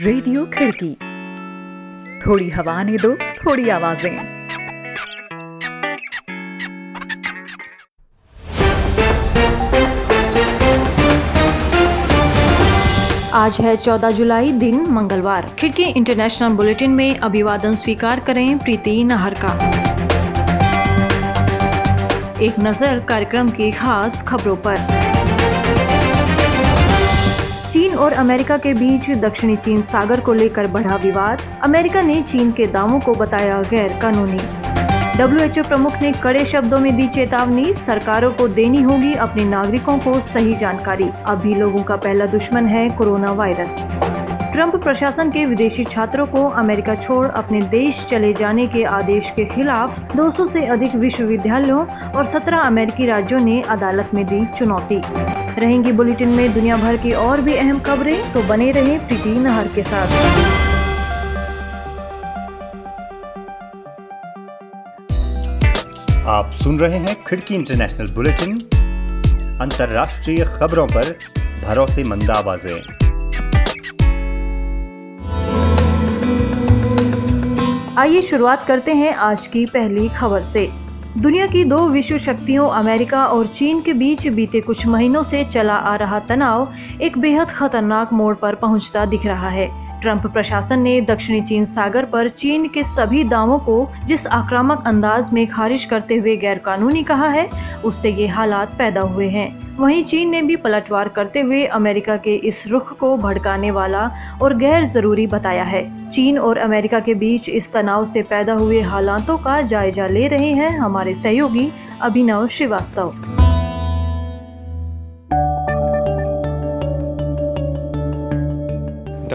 Radio खिड़की। थोड़ी हवा ने दो, थोड़ी आवाज़ें। आज है 14 जुलाई, दिन मंगलवार। खिड़की इंटरनेशनल बुलेटिन में अभिवादन स्वीकार करें प्रीति नहर का एक नज़र कार्यक्रम की खास खबरों पर। चीन और अमेरिका के बीच दक्षिणी चीन सागर को लेकर बढ़ा विवाद। अमेरिका ने चीन के दावों को बताया गैर कानूनी। डब्ल्यूएचओ प्रमुख ने कड़े शब्दों में दी चेतावनी, सरकारों को देनी होगी अपने नागरिकों को सही जानकारी। अभी लोगों का पहला दुश्मन है कोरोना वायरस। ट्रंप प्रशासन के विदेशी छात्रों को अमेरिका छोड़ अपने देश चले जाने के आदेश के खिलाफ 200 से अधिक विश्वविद्यालयों और 17 अमेरिकी राज्यों ने अदालत में दी चुनौती। रहेंगी बुलेटिन में दुनिया भर की और भी अहम खबरें तो बने रहे प्रीति नहर के साथ। आप सुन रहे हैं खिड़की इंटरनेशनल बुलेटिन। अंतर्राष्ट्रीय खबरों पर भरोसेमंद आवाज़ें। आइए शुरुआत करते हैं आज की पहली खबर से। दुनिया की दो विश्व शक्तियों, अमेरिका और चीन के बीच बीते कुछ महीनों से चला आ रहा तनाव एक बेहद खतरनाक मोड़ पर पहुँचता दिख रहा है। ट्रंप प्रशासन ने दक्षिणी चीन सागर पर चीन के सभी दावों को जिस आक्रामक अंदाज में खारिज करते हुए गैर कानूनी कहा है, उससे ये हालात पैदा हुए हैं। वहीं चीन ने भी पलटवार करते हुए अमेरिका के इस रुख को भड़काने वाला और गैर ज़रूरी बताया है। चीन और अमेरिका के बीच इस तनाव से पैदा हुए हालातों का जायजा ले रहे हैं हमारे सहयोगी अभिनव श्रीवास्तव।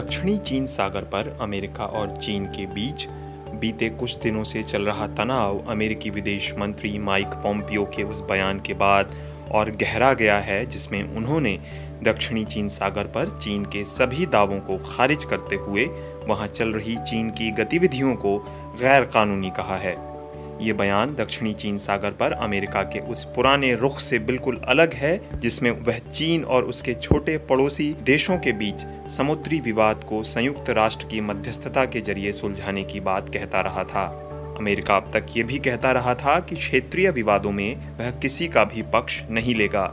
दक्षिणी चीन सागर पर अमेरिका और चीन के बीच बीते कुछ दिनों से चल रहा तनाव अमेरिकी विदेश मंत्री माइक पोम्पियो के उस बयान के बाद और गहरा गया है, जिसमें उन्होंने दक्षिणी चीन सागर पर चीन के सभी दावों को खारिज करते हुए वहाँ चल रही चीन की गतिविधियों को गैर कानूनी कहा है। ये बयान दक्षिणी चीन सागर पर अमेरिका के उस पुराने रुख से बिल्कुल अलग है, जिसमें वह चीन और उसके छोटे पड़ोसी देशों के बीच समुद्री विवाद को संयुक्त राष्ट्र की मध्यस्थता के ज़रिए सुलझाने की बात कहता रहा था। अमेरिका अब तक ये भी कहता रहा था कि क्षेत्रीय विवादों में वह किसी का भी पक्ष नहीं लेगा।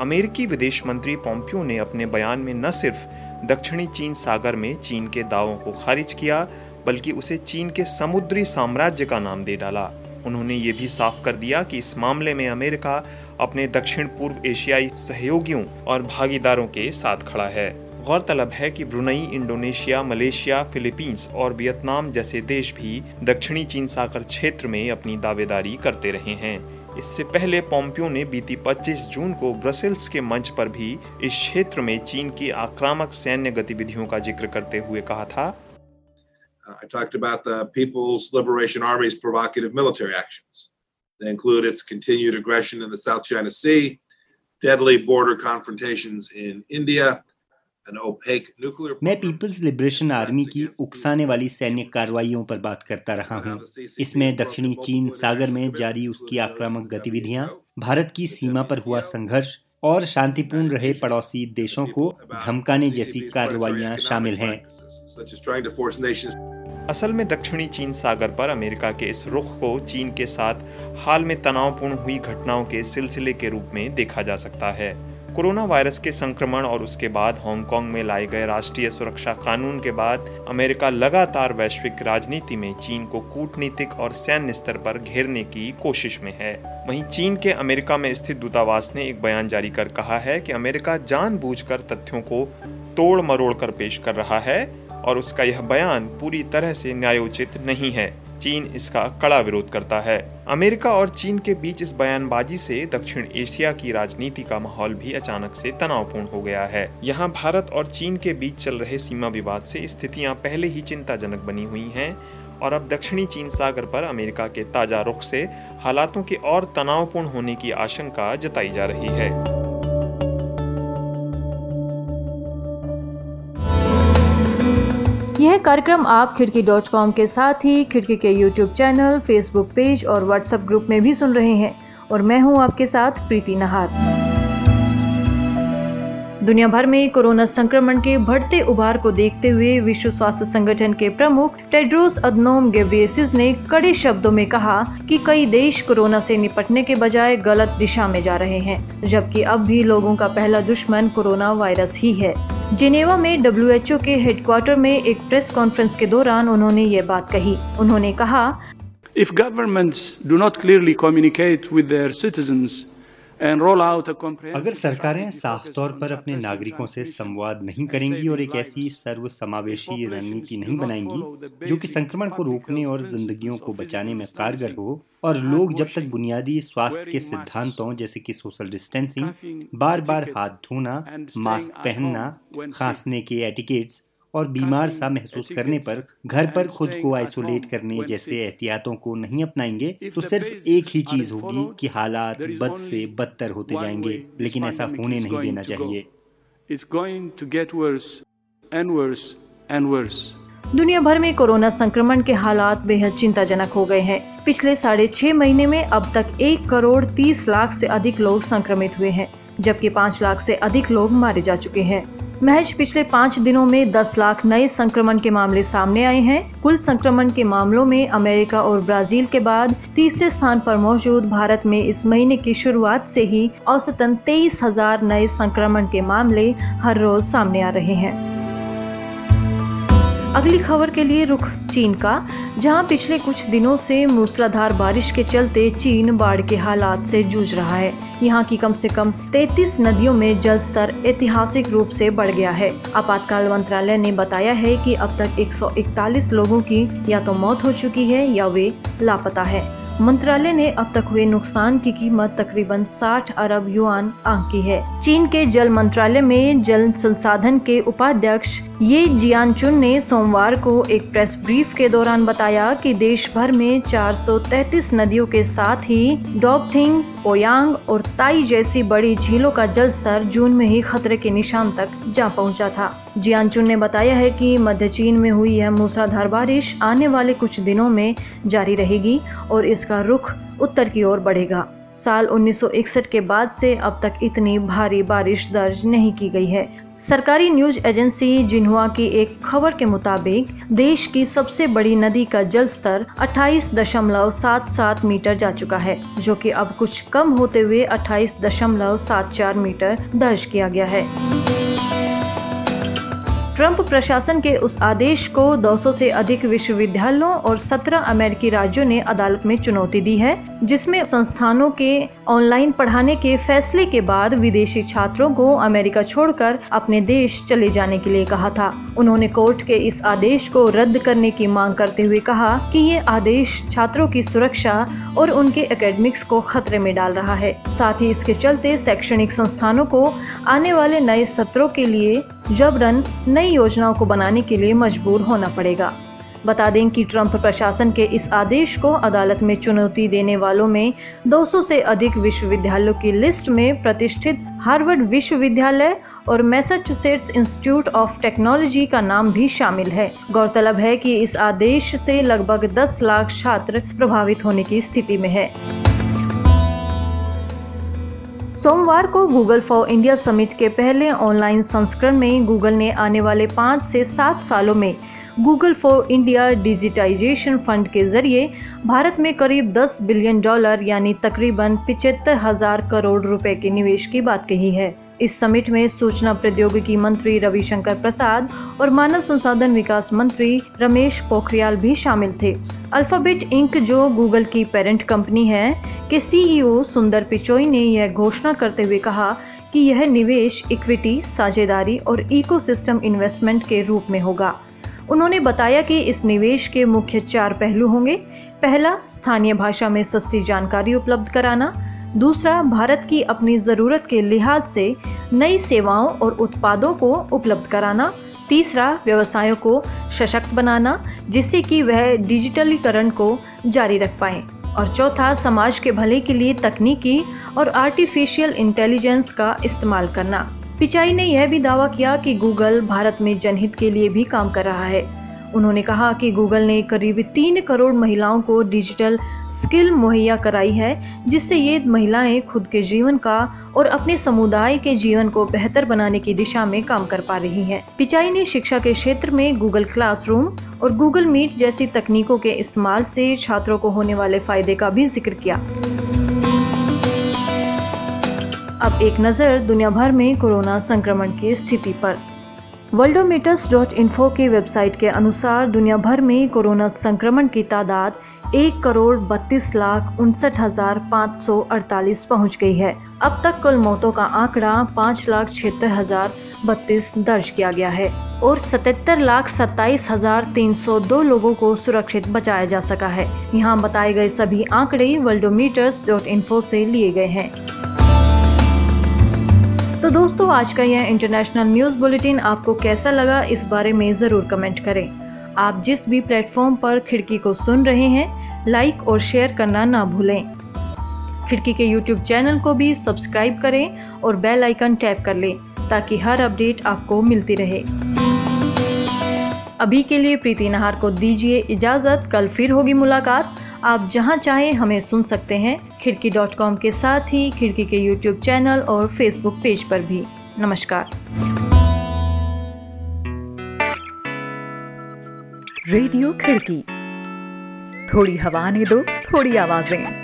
अमेरिकी विदेश मंत्री पोम्पियो ने अपने बयान में न सिर्फ़ दक्षिणी चीन सागर में चीन के दावों को खारिज किया बल्कि उसे चीन के समुद्री साम्राज्य का नाम दे डाला। उन्होंने ये भी साफ़ कर दिया कि इस मामले में अमेरिका अपने दक्षिण पूर्व एशियाई सहयोगियों और भागीदारों के साथ खड़ा है। गौरतलब है कि ब्रुनई, इंडोनेशिया, मलेशिया, फिलीपींस और वियतनाम जैसे देश भी दक्षिणी चीन सागर क्षेत्र में अपनी दावेदारी करते रहे हैं। इससे पहले पोम्पियो ने बीती 25 जून को ब्रसेल्स के मंच पर भी इस क्षेत्र में चीन की आक्रामक सैन्य गतिविधियों का ज़िक्र करते हुए कहा था। Uh, I talked about the People's Liberation Army's provocative military actions. They include its continued aggression in the South China Sea, deadly border confrontations in India, an opaque nuclear मैं पीपल्स लिबरेशन आर्मी की उकसाने वाली सैन्य कार्रवाइयों पर बात करता रहा हूँ। इसमें दक्षिणी चीन सागर में जारी उसकी आक्रामक गतिविधियाँ, भारत की सीमा पर हुआ संघर्ष और शांतिपूर्ण रहे पड़ोसी देशों को धमकाने जैसी कार्रवाइयाँ शामिल हैं असल में दक्षिणी चीन सागर पर अमेरिका के इस रुख को चीन के साथ हाल में तनावपूर्ण हुई घटनाओं के सिलसिले के रूप में देखा जा सकता है। कोरोना वायरस के संक्रमण और उसके बाद हांगकांग में लाए गए राष्ट्रीय सुरक्षा कानून के बाद अमेरिका लगातार वैश्विक राजनीति में चीन को कूटनीतिक और सैन्य स्तर पर घेरने की कोशिश में है। वहीं चीन के अमेरिका में स्थित दूतावास ने एक बयान जारी कर कहा है कि अमेरिका जानबूझकर तथ्यों को तोड़ मरोड़ कर पेश कर रहा है और उसका यह बयान पूरी तरह से न्यायोचित नहीं है। चीन इसका कड़ा विरोध करता है। अमेरिका और चीन के बीच इस बयानबाजी से दक्षिण एशिया की राजनीति का माहौल भी अचानक से तनावपूर्ण हो गया है। यहाँ भारत और चीन के बीच चल रहे सीमा विवाद से स्थितियाँ पहले ही चिंताजनक बनी हुई हैं और अब दक्षिणी चीन सागर पर अमेरिका के ताज़ा रुख से हालातों के और तनावपूर्ण होने की आशंका जताई जा रही है। यह कार्यक्रम आप खिड़की डॉट कॉम के साथ ही खिड़की के यूट्यूब चैनल फेसबुक पेज और व्हाट्सएप ग्रुप में भी सुन रहे हैं। और मैं हूँ आपके साथ प्रीति नहार। दुनिया भर में कोरोना संक्रमण के बढ़ते उभार को देखते हुए विश्व स्वास्थ्य संगठन के प्रमुख टेड्रोस अदनोम गेब्रियसिस ने कड़े शब्दों में कहा कि कई देश कोरोना से निपटने के बजाय गलत दिशा में जा रहे हैं, जबकि अब भी लोगों का पहला दुश्मन कोरोना वायरस ही है। जिनेवा में डब्ल्यूएचओ के हेडक्वार्टर में एक प्रेस कॉन्फ्रेंस के दौरान उन्होंने ये बात कही। उन्होंने कहा if governments do not clearly communicate with their citizens अगर सरकारें साफ़ तौर पर अपने नागरिकों से संवाद नहीं करेंगी और एक ऐसी सर्व समावेशी रणनीति नहीं बनाएँगी जो कि संक्रमण को रोकने और जिंदगियों को बचाने में कारगर हो और लोग जब तक बुनियादी स्वास्थ्य के सिद्धांतों जैसे कि सोशल डिस्टेंसिंग बार बार हाथ धोना मास्क पहनना खांसने के एटिकेट्स और बीमार सा महसूस करने पर घर पर खुद को आइसोलेट करने जैसे एहतियातों को नहीं अपनाएँगे तो सिर्फ़ एक ही चीज़ होगी कि हालात बद से बदतर होते जाएँगे लेकिन ऐसा होने नहीं देना चाहिए। दुनिया भर में कोरोना संक्रमण के हालात बेहद चिंताजनक हो गए हैं। पिछले साढ़े छह महीने में अब तक एक करोड़ तीस लाख से अधिक लोग संक्रमित हुए हैं जबकि पाँच लाख से अधिक लोग मारे जा चुके हैं। महज पिछले पाँच दिनों में 10 लाख नए संक्रमण के मामले सामने आए हैं। कुल संक्रमण के मामलों में अमेरिका और ब्राज़ील के बाद तीसरे स्थान पर मौजूद भारत में इस महीने की शुरुआत से ही औसतन तेईस हज़ार नए संक्रमण के मामले हर रोज सामने आ रहे हैं। अगली खबर के लिए रुख चीन का, जहाँ पिछले कुछ दिनों से मूसलाधार बारिश के चलते चीन बाढ़ के हालात से जूझ रहा है। यहाँ की कम से कम 33 नदियों में जल स्तर ऐतिहासिक रूप से बढ़ गया है। आपातकाल मंत्रालय ने बताया है कि अब तक 141 लोगों की या तो मौत हो चुकी है या वे लापता है। मंत्रालय ने अब तक हुए नुकसान की कीमत तकरीबन 60 अरब युआन आंकी है। चीन के जल मंत्रालय में जल संसाधन के उपाध्यक्ष ये जियानचुन ने सोमवार को एक प्रेस ब्रीफ के दौरान बताया कि देश भर में 433 नदियों के साथ ही डॉगथिंग, पोयांग और ताई जैसी बड़ी झीलों का जल स्तर जून में ही खतरे के निशान तक जा पहुँचा था। जियानचुन ने बताया है कि मध्य चीन में हुई यह मूसलाधार बारिश आने वाले कुछ दिनों में जारी रहेगी और इसका रुख उत्तर की ओर बढ़ेगा। साल 1961 के बाद से अब तक इतनी भारी बारिश दर्ज नहीं की गई है। सरकारी न्यूज़ एजेंसी जिन्हुआ की एक खबर के मुताबिक, देश की सबसे बड़ी नदी का जल स्तर 28.77 मीटर जा चुका है, जो कि अब कुछ कम होते हुए 28.74 मीटर दर्ज किया गया है। ट्रंप प्रशासन के उस आदेश को 200 से अधिक विश्वविद्यालयों और 17 अमेरिकी राज्यों ने अदालत में चुनौती दी है, जिसमें संस्थानों के ऑनलाइन पढ़ाने के फैसले के बाद विदेशी छात्रों को अमेरिका छोड़कर अपने देश चले जाने के लिए कहा था। उन्होंने कोर्ट के इस आदेश को रद्द करने की मांग करते हुए कहा कि ये आदेश छात्रों की सुरक्षा और उनके एकेडमिक्स को खतरे में डाल रहा है। साथ ही इसके चलते शैक्षणिक संस्थानों को आने वाले नए सत्रों के लिए जबरन नई योजनाओं को बनाने के लिए मजबूर होना पड़ेगा। बता दें कि ट्रंप प्रशासन के इस आदेश को अदालत में चुनौती देने वालों में 200 से अधिक विश्वविद्यालयों की लिस्ट में प्रतिष्ठित हार्वर्ड विश्वविद्यालय और मैसाचुसेट्स इंस्टीट्यूट ऑफ़ टेक्नोलॉजी का नाम भी शामिल है। गौरतलब है कि इस आदेश से लगभग 10 लाख छात्र प्रभावित होने की स्थिति में है। सोमवार को गूगल फॉर इंडिया समिट के पहले ऑनलाइन संस्करण में गूगल ने आने वाले पाँच से सात सालों में Google for India digitisation fund के ज़रिए भारत में करीब 10 बिलियन डॉलर, यानी तकरीबन पिचहत्तर हज़ार करोड़ रुपए के निवेश की बात कही है। इस समिट में सूचना प्रौद्योगिकी मंत्री रविशंकर प्रसाद और मानव संसाधन विकास मंत्री रमेश पोखरियाल भी शामिल थे। अल्फ़ाबेट इंक, जो गूगल की पेरेंट कंपनी है के सीईओ सुंदर पिचोई ने यह घोषणा करते हुए कहा कि यह निवेश इक्विटी साझेदारी और इकोसिस्टम इन्वेस्टमेंट के रूप में होगा। उन्होंने बताया कि इस निवेश के मुख्य चार पहलू होंगे। पहला, स्थानीय भाषा में सस्ती जानकारी उपलब्ध कराना। दूसरा, भारत की अपनी ज़रूरत के लिहाज से नई सेवाओं और उत्पादों को उपलब्ध कराना। तीसरा, व्यवसायों को सशक्त बनाना, जिससे कि वह डिजिटलीकरण को जारी रख पाए। और चौथा, समाज के भले के लिए तकनीकी और आर्टिफिशियल इंटेलिजेंस का इस्तेमाल करना। पिचाई ने यह भी दावा किया कि गूगल भारत में जनहित के लिए भी काम कर रहा है। उन्होंने कहा कि गूगल ने करीब तीन करोड़ महिलाओं को डिजिटल स्किल मुहैया कराई है, जिससे ये महिलाएँ खुद के जीवन का और अपने समुदाय के जीवन को बेहतर बनाने की दिशा में काम कर पा रही हैं। पिचाई ने शिक्षा के क्षेत्र में गूगल क्लासरूम और गूगल मीट जैसी तकनीकों के इस्तेमाल से छात्रों को होने वाले फ़ायदे का भी ज़िक्र किया अब एक नज़र दुनिया भर में कोरोना संक्रमण की स्थिति पर वर्ल्डोमीटर्स डॉट इन्फो की वेबसाइट के अनुसार दुनिया भर में कोरोना संक्रमण की तादाद एक करोड़ बत्तीस लाख उनसठ हज़ार पाँच सौ अड़तालीस पहुँच गई है। अब तक कुल मौतों का आंकड़ा पाँच लाख छिहत्तर हज़ार बत्तीस दर्ज किया गया है और सतहत्तर लाख सत्ताईस हज़ार तीन सौ दो लोगों को सुरक्षित बचाया जा सका है। यहाँ बताए गए सभी आंकड़े वर्ल्डोमीटर्स डॉट इन्फो से लिए गए हैं। तो दोस्तों, आज का यह इंटरनेशनल न्यूज़ बुलेटिन आपको कैसा लगा इस बारे में ज़रूर कमेंट करें। आप जिस भी प्लेटफॉर्म पर खिड़की को सुन रहे हैं लाइक और शेयर करना ना भूलें। खिड़की के यूट्यूब चैनल को भी सब्सक्राइब करें और बेल आइकन टैप कर लें ताकि हर अपडेट आपको मिलती रहे। अभी के लिए प्रीति नहार को दीजिए इजाज़त। कल फिर होगी मुलाकात। आप जहाँ चाहें हमें सुन सकते हैं खिड़की डॉट कॉम के साथ ही खिड़की के यूट्यूब चैनल और फेसबुक पेज पर भी। नमस्कार। रेडियो खिड़की। थोड़ी हवा आने दो थोड़ी आवाज़ें।